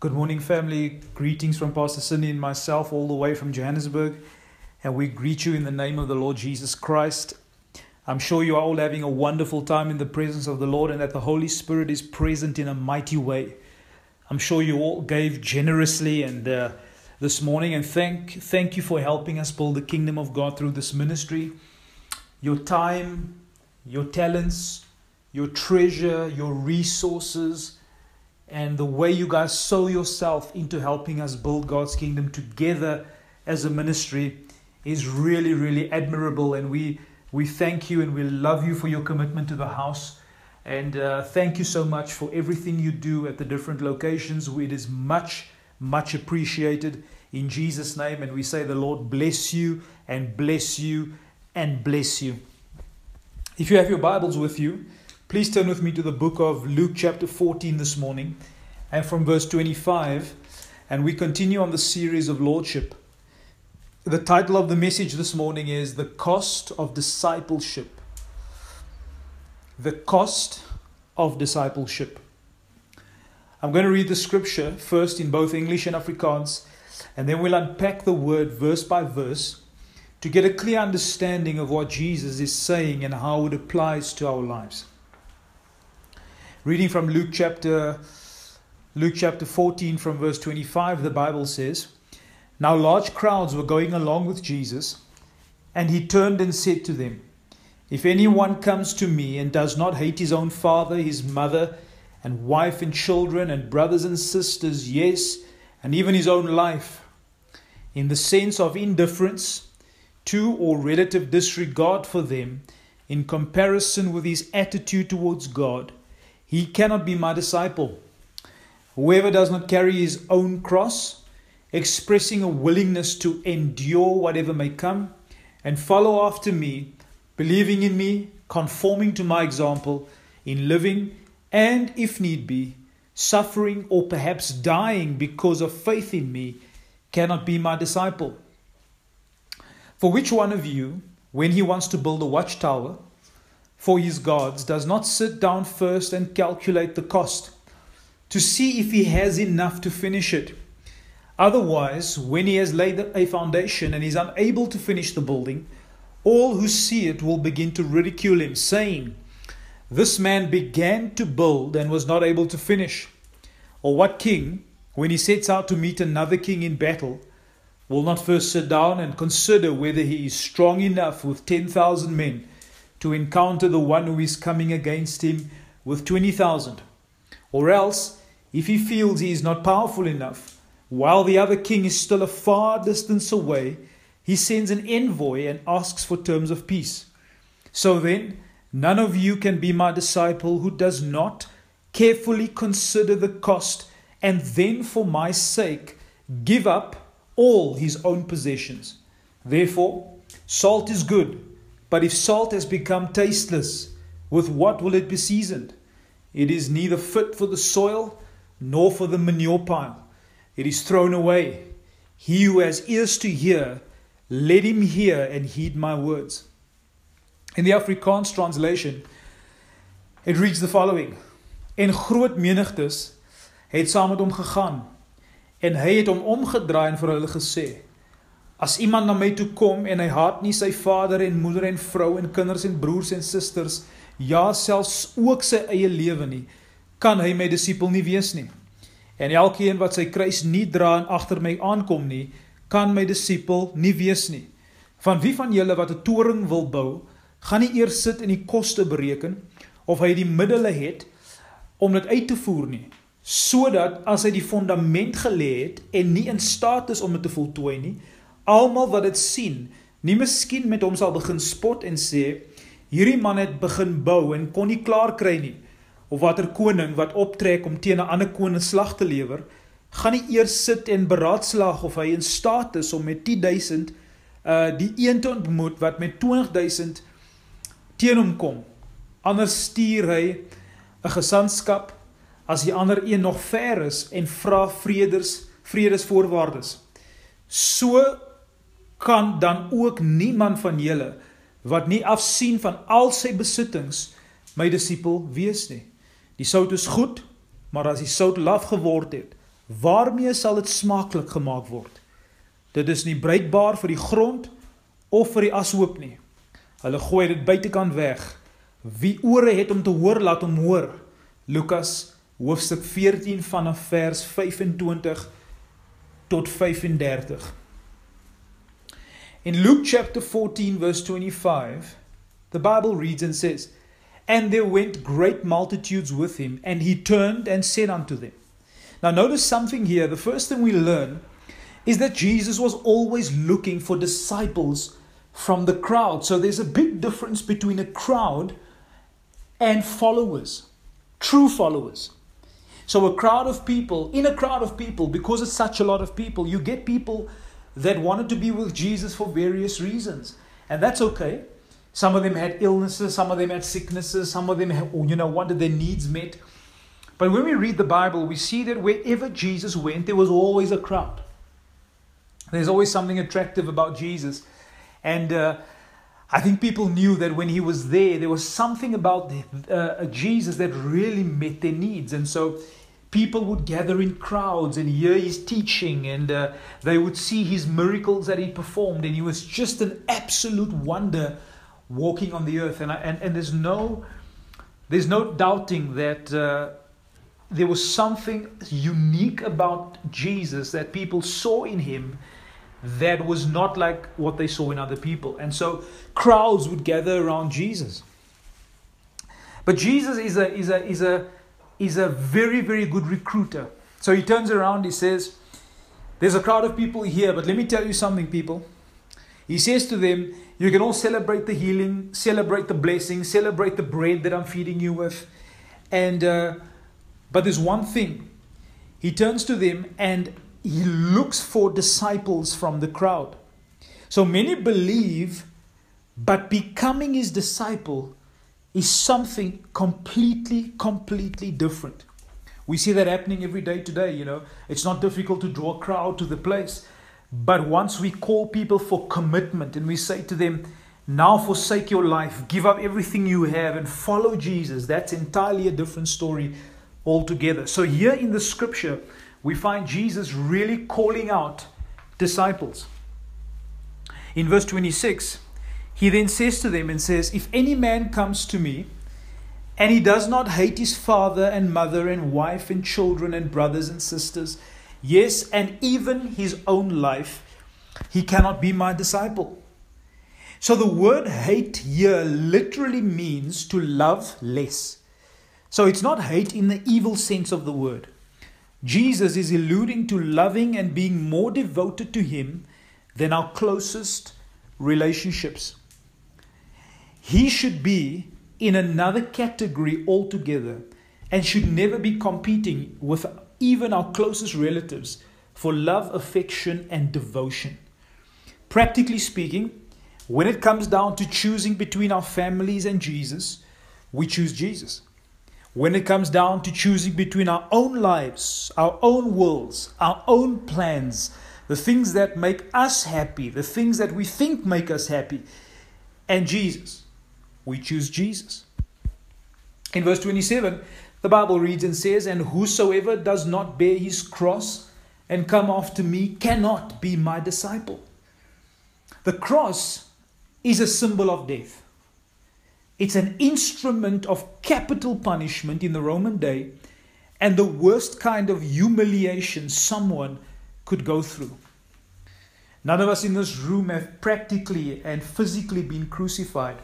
Good morning, family. Greetings from Pastor Cindy and myself, all the way from Johannesburg. And we greet you in the name of the Lord Jesus Christ. I'm sure you are all having a wonderful time in the presence of the Lord and that the Holy Spirit is present in a mighty way. I'm sure you all gave generously and uh, this morning and thank thank you for helping us build the kingdom of God through this ministry. Your time, your talents, your treasure, your resources, and the way you guys sow yourself into helping us build God's kingdom together as a ministry is really, really admirable. And we, we thank you and we love you for your commitment to the house. And uh, thank you so much for everything you do at the different locations. It is much, much appreciated in Jesus' name. And we say, The Lord bless you and bless you and bless you. If you have your Bibles with you, Please turn with me to the book of Luke, chapter 14, this morning, and from verse 25, and we continue on the series of Lordship. The title of the message this morning is The Cost of Discipleship. The Cost of Discipleship. I'm going to read the scripture first in both English and Afrikaans, and then we'll unpack the word verse by verse to get a clear understanding of what Jesus is saying and how it applies to our lives. Reading from Luke chapter Luke chapter 14 from verse 25 the Bible says Now large crowds were going along with Jesus and he turned and said to them If anyone comes to me and does not hate his own father his mother and wife and children and brothers and sisters yes and even his own life in the sense of indifference to or relative disregard for them in comparison with his attitude towards God he cannot be my disciple. Whoever does not carry his own cross, expressing a willingness to endure whatever may come, and follow after me, believing in me, conforming to my example, in living, and if need be, suffering or perhaps dying because of faith in me, cannot be my disciple. For which one of you, when he wants to build a watchtower, for his gods does not sit down first and calculate the cost to see if he has enough to finish it. Otherwise, when he has laid a foundation and is unable to finish the building, all who see it will begin to ridicule him, saying, This man began to build and was not able to finish. Or what king, when he sets out to meet another king in battle, will not first sit down and consider whether he is strong enough with 10,000 men? To encounter the one who is coming against him with 20,000. Or else, if he feels he is not powerful enough, while the other king is still a far distance away, he sends an envoy and asks for terms of peace. So then, none of you can be my disciple who does not carefully consider the cost and then, for my sake, give up all his own possessions. Therefore, salt is good but if salt has become tasteless, with what will it be seasoned? It is neither fit for the soil nor for the manure pile. It is thrown away. He who has ears to hear, let him hear and heed my words. In the Afrikaans translation, it reads the following: En groot menigtes het saam met hom gegaan en hy het hom omgedraai en vir hulle gesê: As iemand na my toe kom en hy haat nie sy vader en moeder en vrou en kinders en broers en susters, ja selfs ook sy eie lewe nie, kan hy my disipel nie wees nie. En elkeen wat sy kruis nie dra en agter my aankom nie, kan my disipel nie wees nie. Van wie van julle wat 'n toring wil bou, gaan nie eers sit en die koste bereken of hy die middele het om dit uit te voer nie, sodat as hy die fondament gelê het en nie in staat is om dit te voltooi nie, almal wat dit sien, nie miskien met hom sal begin spot en sê hierdie man het begin bou en kon nie klaar kry nie of watter koning wat optrek om teen 'n ander koning slag te lewer, gaan nie eers sit en beraadslaag of hy in staat is om met 10000 uh die een te ontmoet wat met 20000 teen hom kom. Anders stuur hy 'n gesantskap as die ander een nog ver is en vra vreders vredesvoorwaardes. So kan dan ook niemand van julle wat nie afsien van al sy besittings my disipel wees nie. Die sout is goed, maar as die sout laf geword het, Waarmee sal dit smaaklik gemaak word? Dit is nie bruikbaar vir die grond of vir die ashoop nie. Hulle gooi dit buitekant weg. Wie ore het om te hoor, laat hom hoor. Lukas hoofstuk 14 vanaf vers 25 tot 35. In Luke chapter 14 verse 25, the Bible reads and says, And there went great multitudes with him, and he turned and said unto them. Now notice something here. The first thing we learn is that Jesus was always looking for disciples from the crowd. So there's a big difference between a crowd and followers, true followers. So a crowd of people, in a crowd of people, because it's such a lot of people, you get people that wanted to be with Jesus for various reasons. And that's okay. Some of them had illnesses, some of them had sicknesses, some of them, had, you know, wanted their needs met. But when we read the Bible, we see that wherever Jesus went, there was always a crowd. There's always something attractive about Jesus. And uh, I think people knew that when he was there, there was something about uh, Jesus that really met their needs. And so people would gather in crowds and hear his teaching, and uh, they would see his miracles that he performed. And he was just an absolute wonder walking on the earth. And, I, and, and there's, no, there's no doubting that. Uh, there was something unique about Jesus that people saw in him that was not like what they saw in other people. And so crowds would gather around Jesus. But Jesus is a, is a, is a, is a very, very good recruiter. So he turns around, he says, There's a crowd of people here, but let me tell you something, people. He says to them, You can all celebrate the healing, celebrate the blessing, celebrate the bread that I'm feeding you with. And, uh, but there's one thing. He turns to them and he looks for disciples from the crowd. So many believe, but becoming his disciple is something completely, completely different. We see that happening every day today, you know. It's not difficult to draw a crowd to the place. But once we call people for commitment and we say to them, now forsake your life, give up everything you have, and follow Jesus, that's entirely a different story altogether. So, here in the scripture, we find Jesus really calling out disciples. In verse 26, he then says to them and says, If any man comes to me and he does not hate his father and mother and wife and children and brothers and sisters, yes, and even his own life, he cannot be my disciple. So the word hate here literally means to love less. So it's not hate in the evil sense of the word. Jesus is alluding to loving and being more devoted to Him than our closest relationships. He should be in another category altogether and should never be competing with even our closest relatives for love, affection, and devotion. Practically speaking, when it comes down to choosing between our families and Jesus, we choose Jesus. When it comes down to choosing between our own lives, our own worlds, our own plans, the things that make us happy, the things that we think make us happy, and Jesus, we choose Jesus. In verse 27, the Bible reads and says, And whosoever does not bear his cross and come after me cannot be my disciple. The cross is a symbol of death. It's an instrument of capital punishment in the Roman day and the worst kind of humiliation someone could go through. None of us in this room have practically and physically been crucified.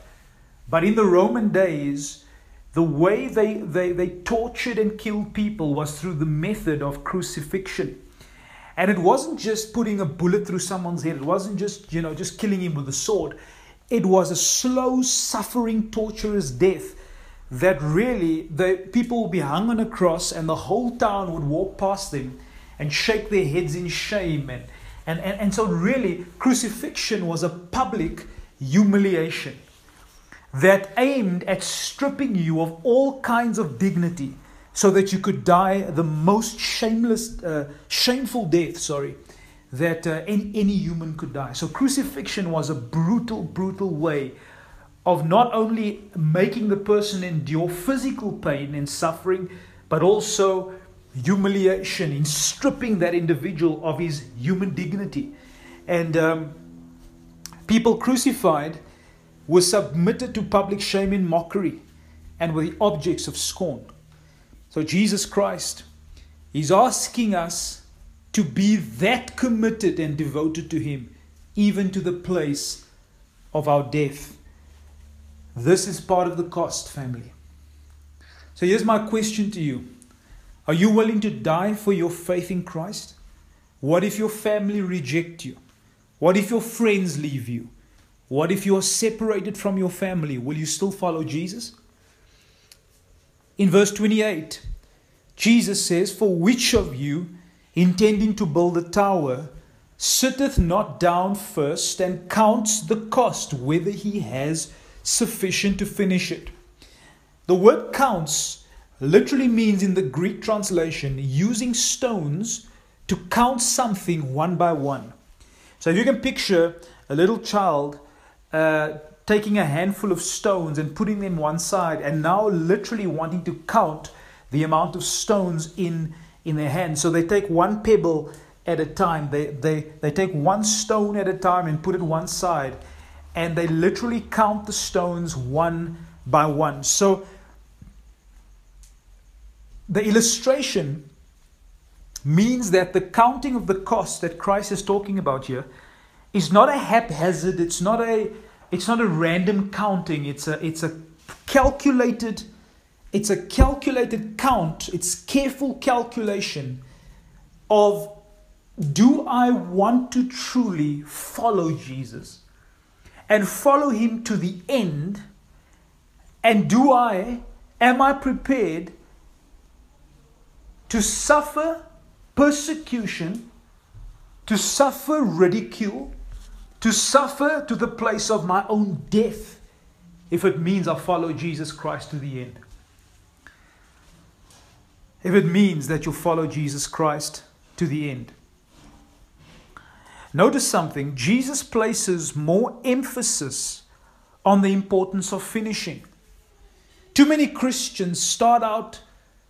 But in the Roman days, the way they, they, they tortured and killed people was through the method of crucifixion. And it wasn't just putting a bullet through someone's head, it wasn't just, you know, just killing him with a sword. It was a slow, suffering, torturous death that really the people would be hung on a cross and the whole town would walk past them and shake their heads in shame. And, and, and, and so, really, crucifixion was a public humiliation that aimed at stripping you of all kinds of dignity so that you could die the most shameless, uh, shameful death, sorry, that uh, any, any human could die. So, crucifixion was a brutal, brutal way of not only making the person endure physical pain and suffering, but also humiliation, in stripping that individual of his human dignity. And um, people crucified were submitted to public shame and mockery and were the objects of scorn. So Jesus Christ is asking us to be that committed and devoted to Him, even to the place of our death. This is part of the cost, family. So here's my question to you Are you willing to die for your faith in Christ? What if your family reject you? What if your friends leave you? What if you are separated from your family? Will you still follow Jesus? In verse 28, Jesus says, For which of you, intending to build a tower, sitteth not down first and counts the cost, whether he has sufficient to finish it? The word counts literally means in the Greek translation using stones to count something one by one. So if you can picture a little child uh, taking a handful of stones and putting them one side, and now literally wanting to count the amount of stones in, in their hand. So they take one pebble at a time, they, they, they take one stone at a time and put it one side, and they literally count the stones one by one. So the illustration means that the counting of the cost that Christ is talking about here is not a haphazard, it's not a it's not a random counting, it's a it's a calculated it's a calculated count, it's careful calculation of do I want to truly follow Jesus and follow him to the end? And do I, am I prepared to suffer persecution, to suffer ridicule, to suffer to the place of my own death if it means I follow Jesus Christ to the end. If it means that you follow Jesus Christ to the end. Notice something Jesus places more emphasis on the importance of finishing. Too many Christians start out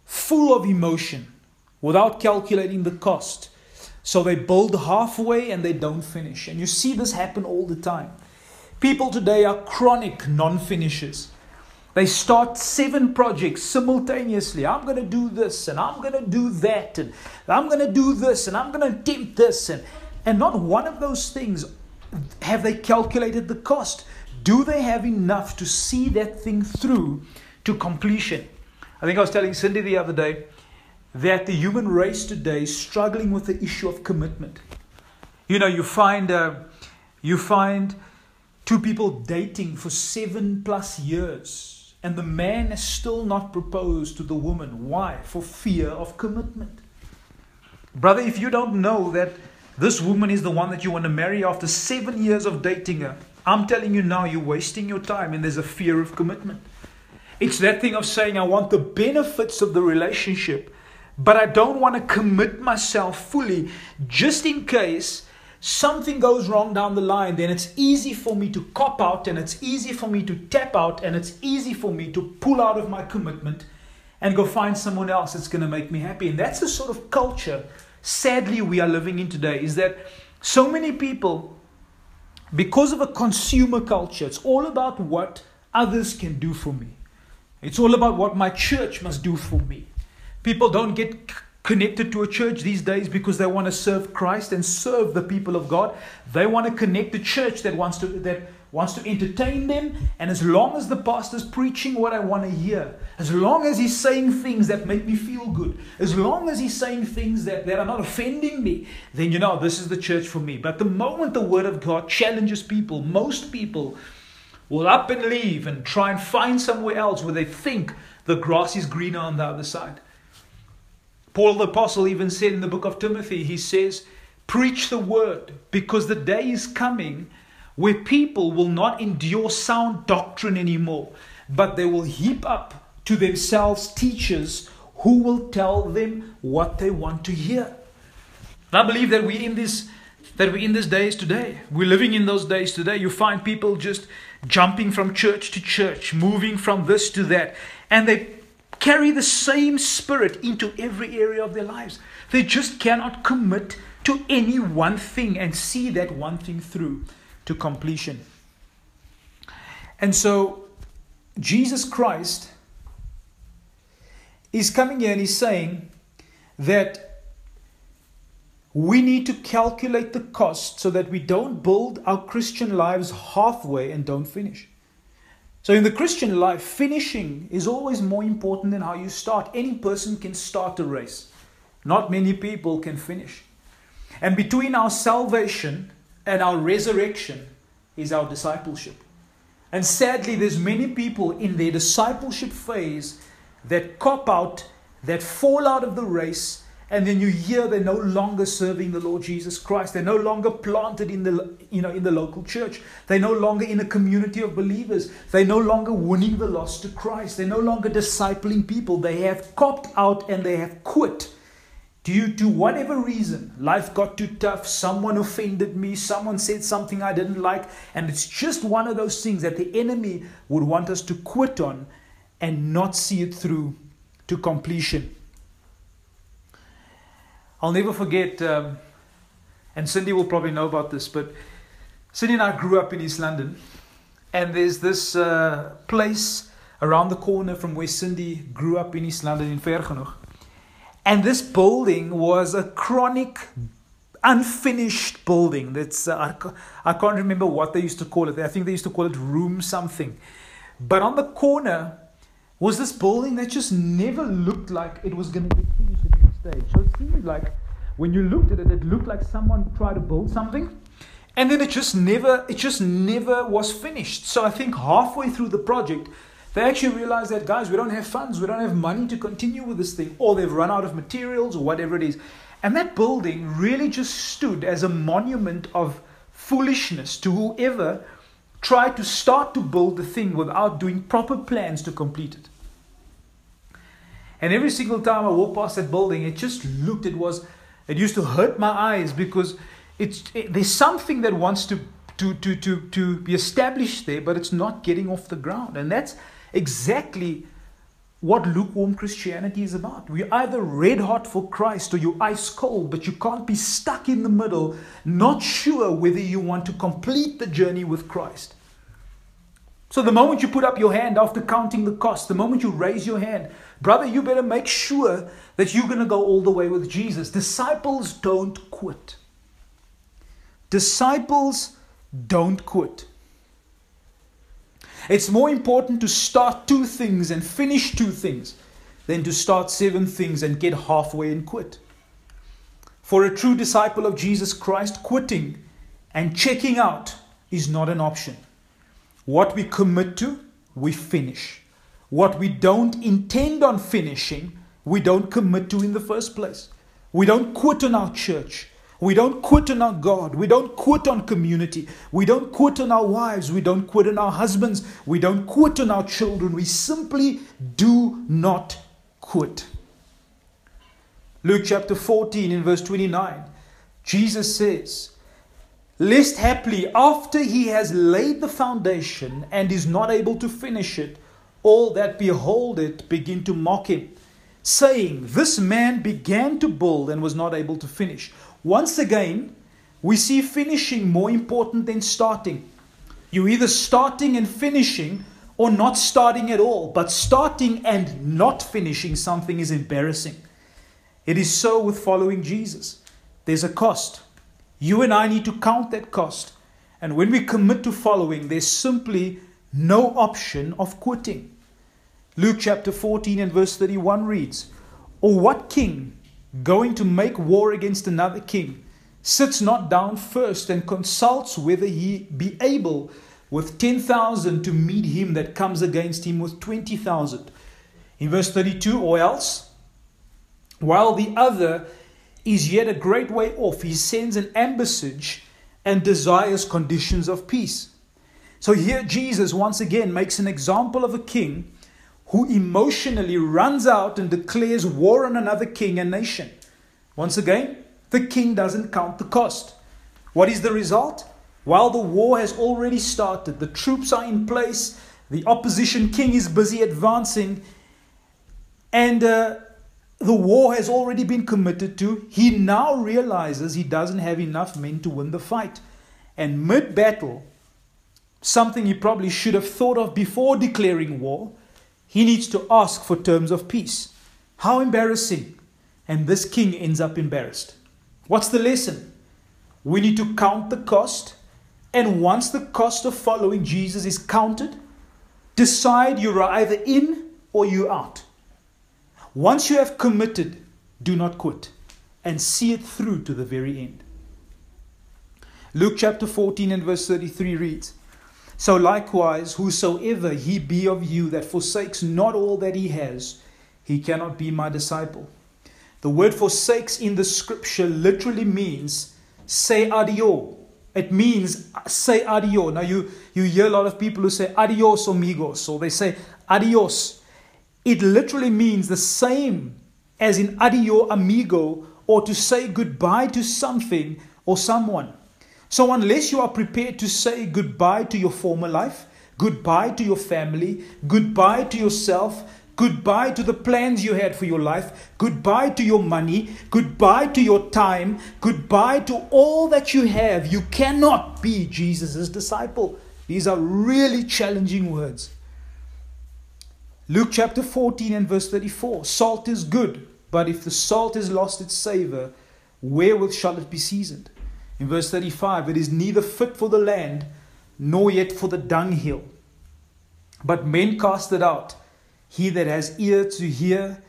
full of emotion without calculating the cost. So they build halfway and they don't finish. And you see this happen all the time. People today are chronic non finishers. They start seven projects simultaneously. I'm going to do this and I'm going to do that and I'm going to do this and I'm going to attempt this. And, and not one of those things have they calculated the cost. Do they have enough to see that thing through to completion? I think I was telling Cindy the other day that the human race today is struggling with the issue of commitment. You know, you find uh, you find two people dating for seven plus years, and the man has still not proposed to the woman. Why? For fear of commitment. Brother, if you don't know that this woman is the one that you want to marry after seven years of dating her, I'm telling you now, you're wasting your time, and there's a fear of commitment. It's that thing of saying, I want the benefits of the relationship, but I don't want to commit myself fully just in case something goes wrong down the line. Then it's easy for me to cop out and it's easy for me to tap out and it's easy for me to pull out of my commitment and go find someone else that's going to make me happy. And that's the sort of culture, sadly, we are living in today is that so many people, because of a consumer culture, it's all about what others can do for me. It's all about what my church must do for me. People don't get connected to a church these days because they want to serve Christ and serve the people of God. They want to connect to church that wants to that wants to entertain them. And as long as the pastor's preaching what I want to hear, as long as he's saying things that make me feel good, as long as he's saying things that, that are not offending me, then you know this is the church for me. But the moment the word of God challenges people, most people will up and leave and try and find somewhere else where they think the grass is greener on the other side. Paul the Apostle even said in the book of Timothy, he says, Preach the word, because the day is coming where people will not endure sound doctrine anymore, but they will heap up to themselves teachers who will tell them what they want to hear. And I believe that we in this that we're in these days today. We're living in those days today. You find people just jumping from church to church, moving from this to that, and they carry the same spirit into every area of their lives. They just cannot commit to any one thing and see that one thing through to completion. And so, Jesus Christ is coming here and he's saying that we need to calculate the cost so that we don't build our Christian lives halfway and don't finish. So, in the Christian life, finishing is always more important than how you start. Any person can start a race, not many people can finish. And between our salvation and our resurrection is our discipleship. And sadly, there's many people in their discipleship phase that cop out, that fall out of the race, and then you hear they're no longer serving the Lord Jesus Christ. They're no longer planted in the, you know, in the local church. They're no longer in a community of believers. They're no longer winning the lost to Christ. They're no longer discipling people. They have copped out and they have quit due to whatever reason. Life got too tough. Someone offended me. Someone said something I didn't like. And it's just one of those things that the enemy would want us to quit on and not see it through to completion. I'll never forget, um, and Cindy will probably know about this, but Cindy and I grew up in East London, and there's this uh, place around the corner from where Cindy grew up in East London in Vergenoeg. And this building was a chronic, unfinished building. That's uh, I, I can't remember what they used to call it. I think they used to call it room something. But on the corner was this building that just never looked like it was going to any stage. So it seemed like when you looked at it, it looked like someone tried to build something, and then it just never, it just never was finished. So I think halfway through the project, they actually realized that guys, we don't have funds, we don't have money to continue with this thing, or they've run out of materials or whatever it is. And that building really just stood as a monument of foolishness to whoever tried to start to build the thing without doing proper plans to complete it. And every single time I walk past that building, it just looked, it was, it used to hurt my eyes because it's, it, there's something that wants to, to, to, to, to be established there, but it's not getting off the ground. And that's exactly what lukewarm Christianity is about. We're either red hot for Christ or you're ice cold, but you can't be stuck in the middle, not sure whether you want to complete the journey with Christ. So the moment you put up your hand after counting the cost, the moment you raise your hand, brother, you better make sure that you're going to go all the way with Jesus. Disciples don't quit. Disciples don't quit. It's more important to start two things and finish two things than to start seven things and get halfway and quit. For a true disciple of Jesus Christ, quitting and checking out is not an option. What we commit to, we finish. What we don't intend on finishing, we don't commit to in the first place. We don't quit on our church. We don't quit on our God. We don't quit on community. We don't quit on our wives. We don't quit on our husbands. We don't quit on our children. We simply do not quit. Luke chapter 14 in verse 29, Jesus says, lest haply after he has laid the foundation and is not able to finish it, all that behold it begin to mock him, saying, This man began to build and was not able to finish. Once again, we see finishing more important than starting. You're either starting and finishing or not starting at all, but starting and not finishing something is embarrassing. It is so with following Jesus. There's a cost. You and I need to count that cost. And when we commit to following, there's simply no option of quitting. Luke chapter 14 and verse 31 reads, Or what king, going to make war against another king, sits not down first and consults whether he be able with 10,000 to meet him that comes against him with 20,000? In verse 32, or else, while the other is yet a great way off, he sends an ambassage and desires conditions of peace. So here Jesus once again makes an example of a king who emotionally runs out and declares war on another king and nation. Once again, the king doesn't count the cost. What is the result? While the war has already started, the troops are in place, the opposition king is busy advancing, And uh, the war has already been committed to. He now realizes he doesn't have enough men to win the fight. And mid battle, something he probably should have thought of before declaring war, he needs to ask for terms of peace. How embarrassing. And this king ends up embarrassed. What's the lesson? We need to count the cost. And once the cost of following Jesus is counted, decide you're either in or you're out. Once you have committed, do not quit and see it through to the very end. Luke chapter 14 and verse 33 reads So likewise, whosoever he be of you that forsakes not all that he has, he cannot be my disciple. The word forsakes in the scripture literally means say adio. It means say adio. Now you, you hear a lot of people who say adios amigos, or they say adios it literally means the same as in adio amigo or to say goodbye to something or someone. So, unless you are prepared to say goodbye to your former life, goodbye to your family, goodbye to yourself, goodbye to the plans you had for your life, goodbye to your money, goodbye to your time, goodbye to all that you have, you cannot be Jesus' disciple. These are really challenging words. Luke chapter 14 and verse 34 Salt is good, but if the salt has lost its savor, wherewith shall it be seasoned? In verse 35, it is neither fit for the land, nor yet for the dunghill. But men cast it out. He that has ear to hear,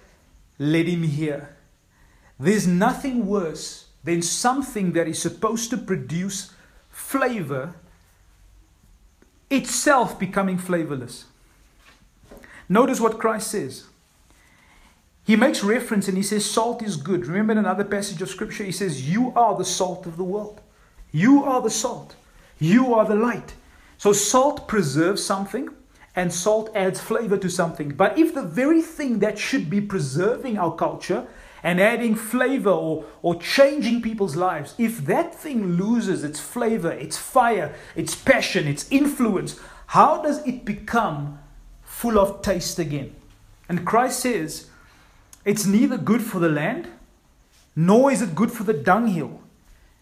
let him hear. There's nothing worse than something that is supposed to produce flavor itself becoming flavorless. Notice what Christ says. He makes reference and he says, Salt is good. Remember in another passage of scripture, he says, You are the salt of the world. You are the salt. You are the light. So salt preserves something and salt adds flavor to something. But if the very thing that should be preserving our culture and adding flavor or, or changing people's lives, if that thing loses its flavor, its fire, its passion, its influence, how does it become full of taste again. And Christ says, it's neither good for the land, nor is it good for the dunghill.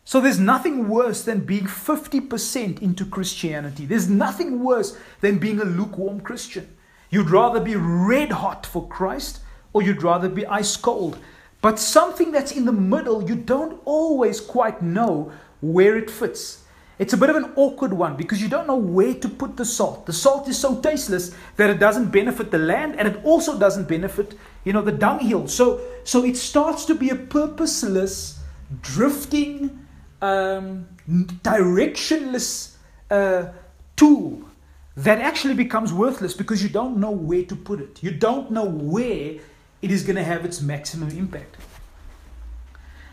So there's nothing worse than being 50% into Christianity. There's nothing worse than being a lukewarm Christian. You'd rather be red hot for Christ or you'd rather be ice cold. But something that's in the middle, you don't always quite know where it fits. It's a bit of an awkward one because you don't know where to put the salt. The salt is so tasteless that it doesn't benefit the land and it also doesn't benefit, you know, the dunghill. So, so it starts to be a purposeless, drifting, um, directionless uh, tool that actually becomes worthless because you don't know where to put it. You don't know where it is going to have its maximum impact.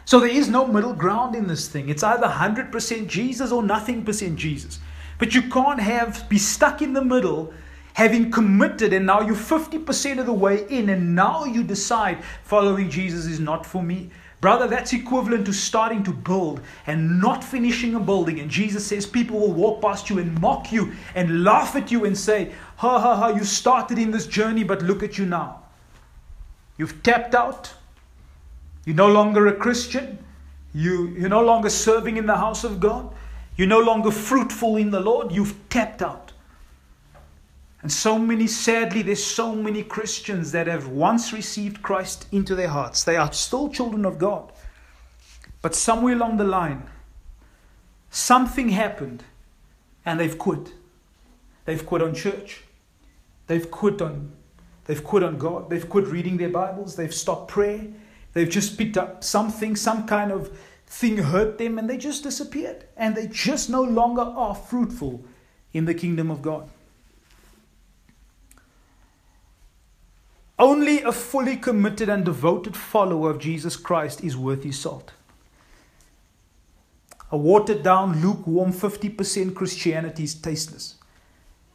So there is no middle ground in this thing. It's either 100% Jesus or nothing percent Jesus. But you can't have be stuck in the middle having committed and now you're 50% of the way in and now you decide following Jesus is not for me. Brother, that's equivalent to starting to build and not finishing a building. And Jesus says people will walk past you and mock you and laugh at you and say, Ha ha ha, you started in this journey, but look at you now. You've tapped out, you're no longer a Christian. You, you're no longer serving in the house of God. You're no longer fruitful in the Lord. You've tapped out. And so many, sadly, there's so many Christians that have once received Christ into their hearts. They are still children of God. But somewhere along the line, something happened and they've quit. They've quit on church. They've quit on they've quit on God. They've quit reading their Bibles. They've stopped prayer. They've just picked up something, some kind of thing hurt them, and they just disappeared. And they just no longer are fruitful in the kingdom of God. Only a fully committed and devoted follower of Jesus Christ is worth his salt. A watered down, lukewarm 50% Christianity is tasteless.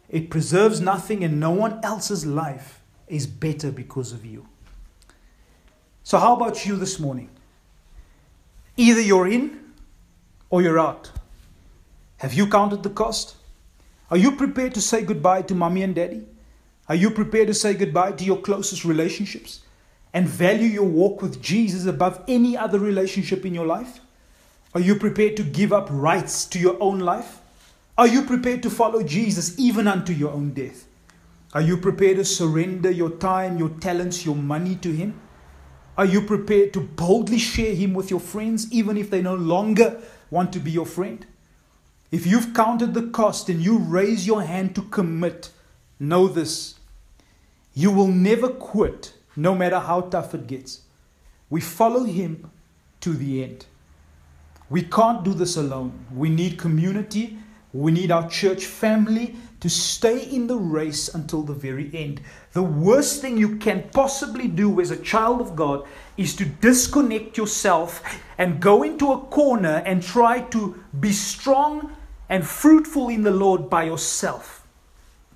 It preserves nothing, and no one else's life is better because of you. So, how about you this morning? Either you're in or you're out. Have you counted the cost? Are you prepared to say goodbye to mommy and daddy? Are you prepared to say goodbye to your closest relationships? and value your walk with Jesus above any other relationship in your life? Are you prepared to give up rights to your own life? Are you prepared to follow Jesus even unto your own death? Are you prepared to surrender your time, your talents, your money to Him? Are you prepared to boldly share Him with your friends even if they no longer want to be your friend? If you've counted the cost and you raise your hand to commit, know this you will never quit no matter how tough it gets. We follow Him to the end. We can't do this alone. We need community. We need our church family to stay in the race until the very end. The worst thing you can possibly do as a child of God is to disconnect yourself and go into a corner and try to be strong and fruitful in the Lord by yourself.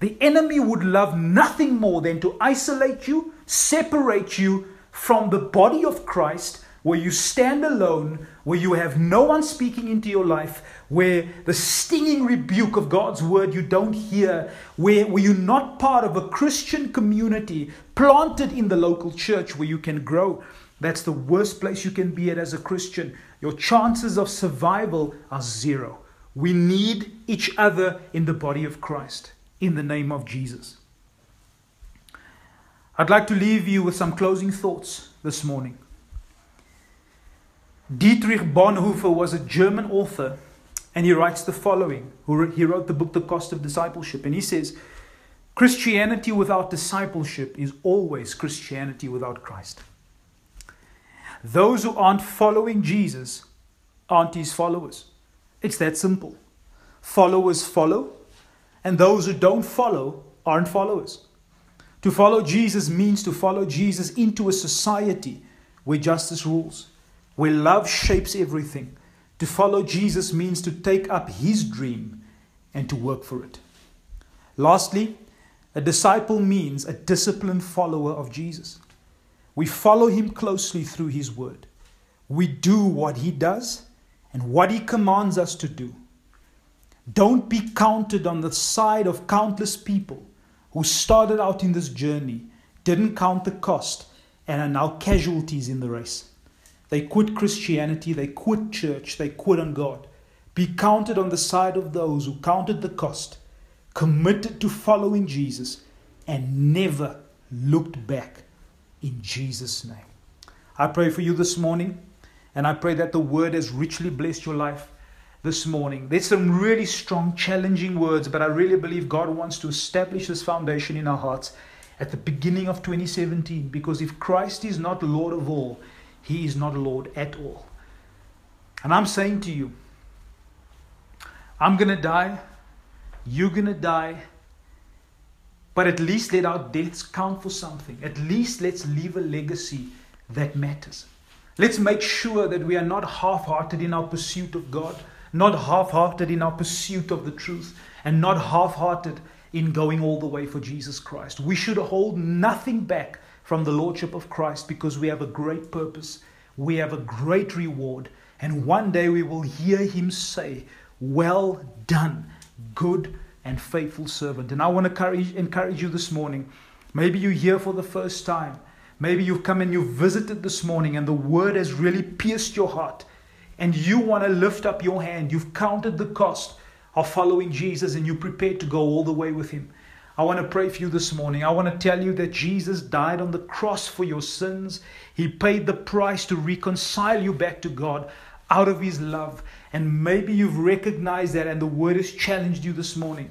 The enemy would love nothing more than to isolate you, separate you from the body of Christ where you stand alone, where you have no one speaking into your life, where the stinging rebuke of God's word you don't hear, where, where you're not part of a Christian community planted in the local church where you can grow. That's the worst place you can be at as a Christian. Your chances of survival are zero. We need each other in the body of Christ, in the name of Jesus. I'd like to leave you with some closing thoughts this morning. Dietrich Bonhoeffer was a German author, and he writes the following. He wrote the book, The Cost of Discipleship, and he says, Christianity without discipleship is always Christianity without Christ. Those who aren't following Jesus aren't his followers. It's that simple. Followers follow, and those who don't follow aren't followers. To follow Jesus means to follow Jesus into a society where justice rules where love shapes everything. To follow Jesus means to take up his dream and to work for it. Lastly, a disciple means a disciplined follower of Jesus. We follow him closely through his word. We do what he does and what he commands us to do. Don't be counted on the side of countless people who started out in this journey, didn't count the cost, and are now casualties in the race. They quit Christianity, they quit church, they quit on God. Be counted on the side of those who counted the cost, committed to following Jesus, and never looked back in Jesus' name. I pray for you this morning, and I pray that the word has richly blessed your life this morning. There's some really strong, challenging words, but I really believe God wants to establish this foundation in our hearts at the beginning of 2017 because if Christ is not Lord of all, he is not Lord at all. And I'm saying to you, I'm going to die. You're going to die. But at least let our deaths count for something. At least let's leave a legacy that matters. Let's make sure that we are not half hearted in our pursuit of God, not half hearted in our pursuit of the truth, and not half hearted in going all the way for Jesus Christ. We should hold nothing back from the Lordship of Christ because we have a great purpose, we have a great reward, and one day we will hear Him say, Well done, good and faithful servant. And I want to encourage, you this morning. Maybe you're here for the first time. Maybe you've come and you've visited this morning and the word has really pierced your heart. And you want to lift up your hand. You've counted the cost of following Jesus and you're prepared to go all the way with Him. I want to pray for you this morning. I want to tell you that Jesus died on the cross for your sins. He paid the price to reconcile you back to God out of His love. And maybe you've recognized that and the word has challenged you this morning.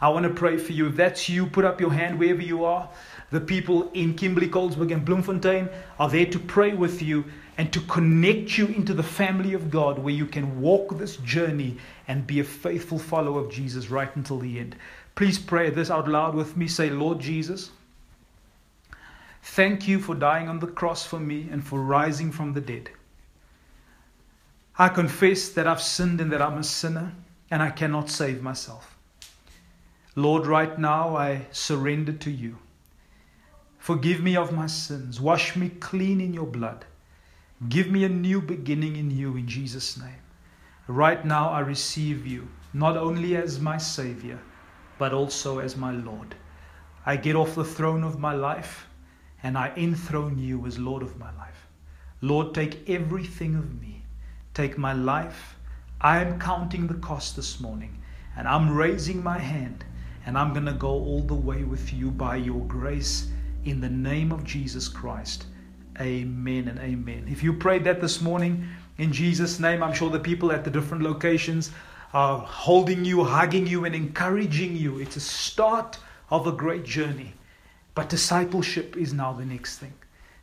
I want to pray for you. If that's you, put up your hand wherever you are. The people in Kimberley, Colesberg, and Bloemfontein are there to pray with you and to connect you into the family of God where you can walk this journey and be a faithful follower of Jesus right until the end. Please pray this out loud with me. Say, Lord Jesus, thank you for dying on the cross for me and for rising from the dead. I confess that I've sinned and that I'm a sinner and I cannot save myself. Lord, right now I surrender to you. Forgive me of my sins. Wash me clean in your blood. Give me a new beginning in you in Jesus' name. Right now I receive you, not only as my Savior but also as my Lord. I get off the throne of my life and I enthrone you as Lord of my life. Lord, take everything of me. Take my life. I am counting the cost this morning, and I'm raising my hand, and I'm going to go all the way with you by your grace in the name of Jesus Christ. Amen and amen. If you prayed that this morning in Jesus' name, I'm sure the people at the different locations are holding you, hugging you, and encouraging you. It's a start of a great journey. But discipleship is now the next thing.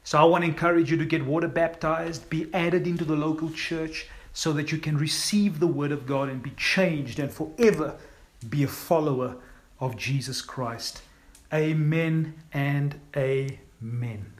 So I want to encourage you to get water baptized, be added into the local church so that you can receive the word of God and be changed and forever be a follower of Jesus Christ. Amen and amen.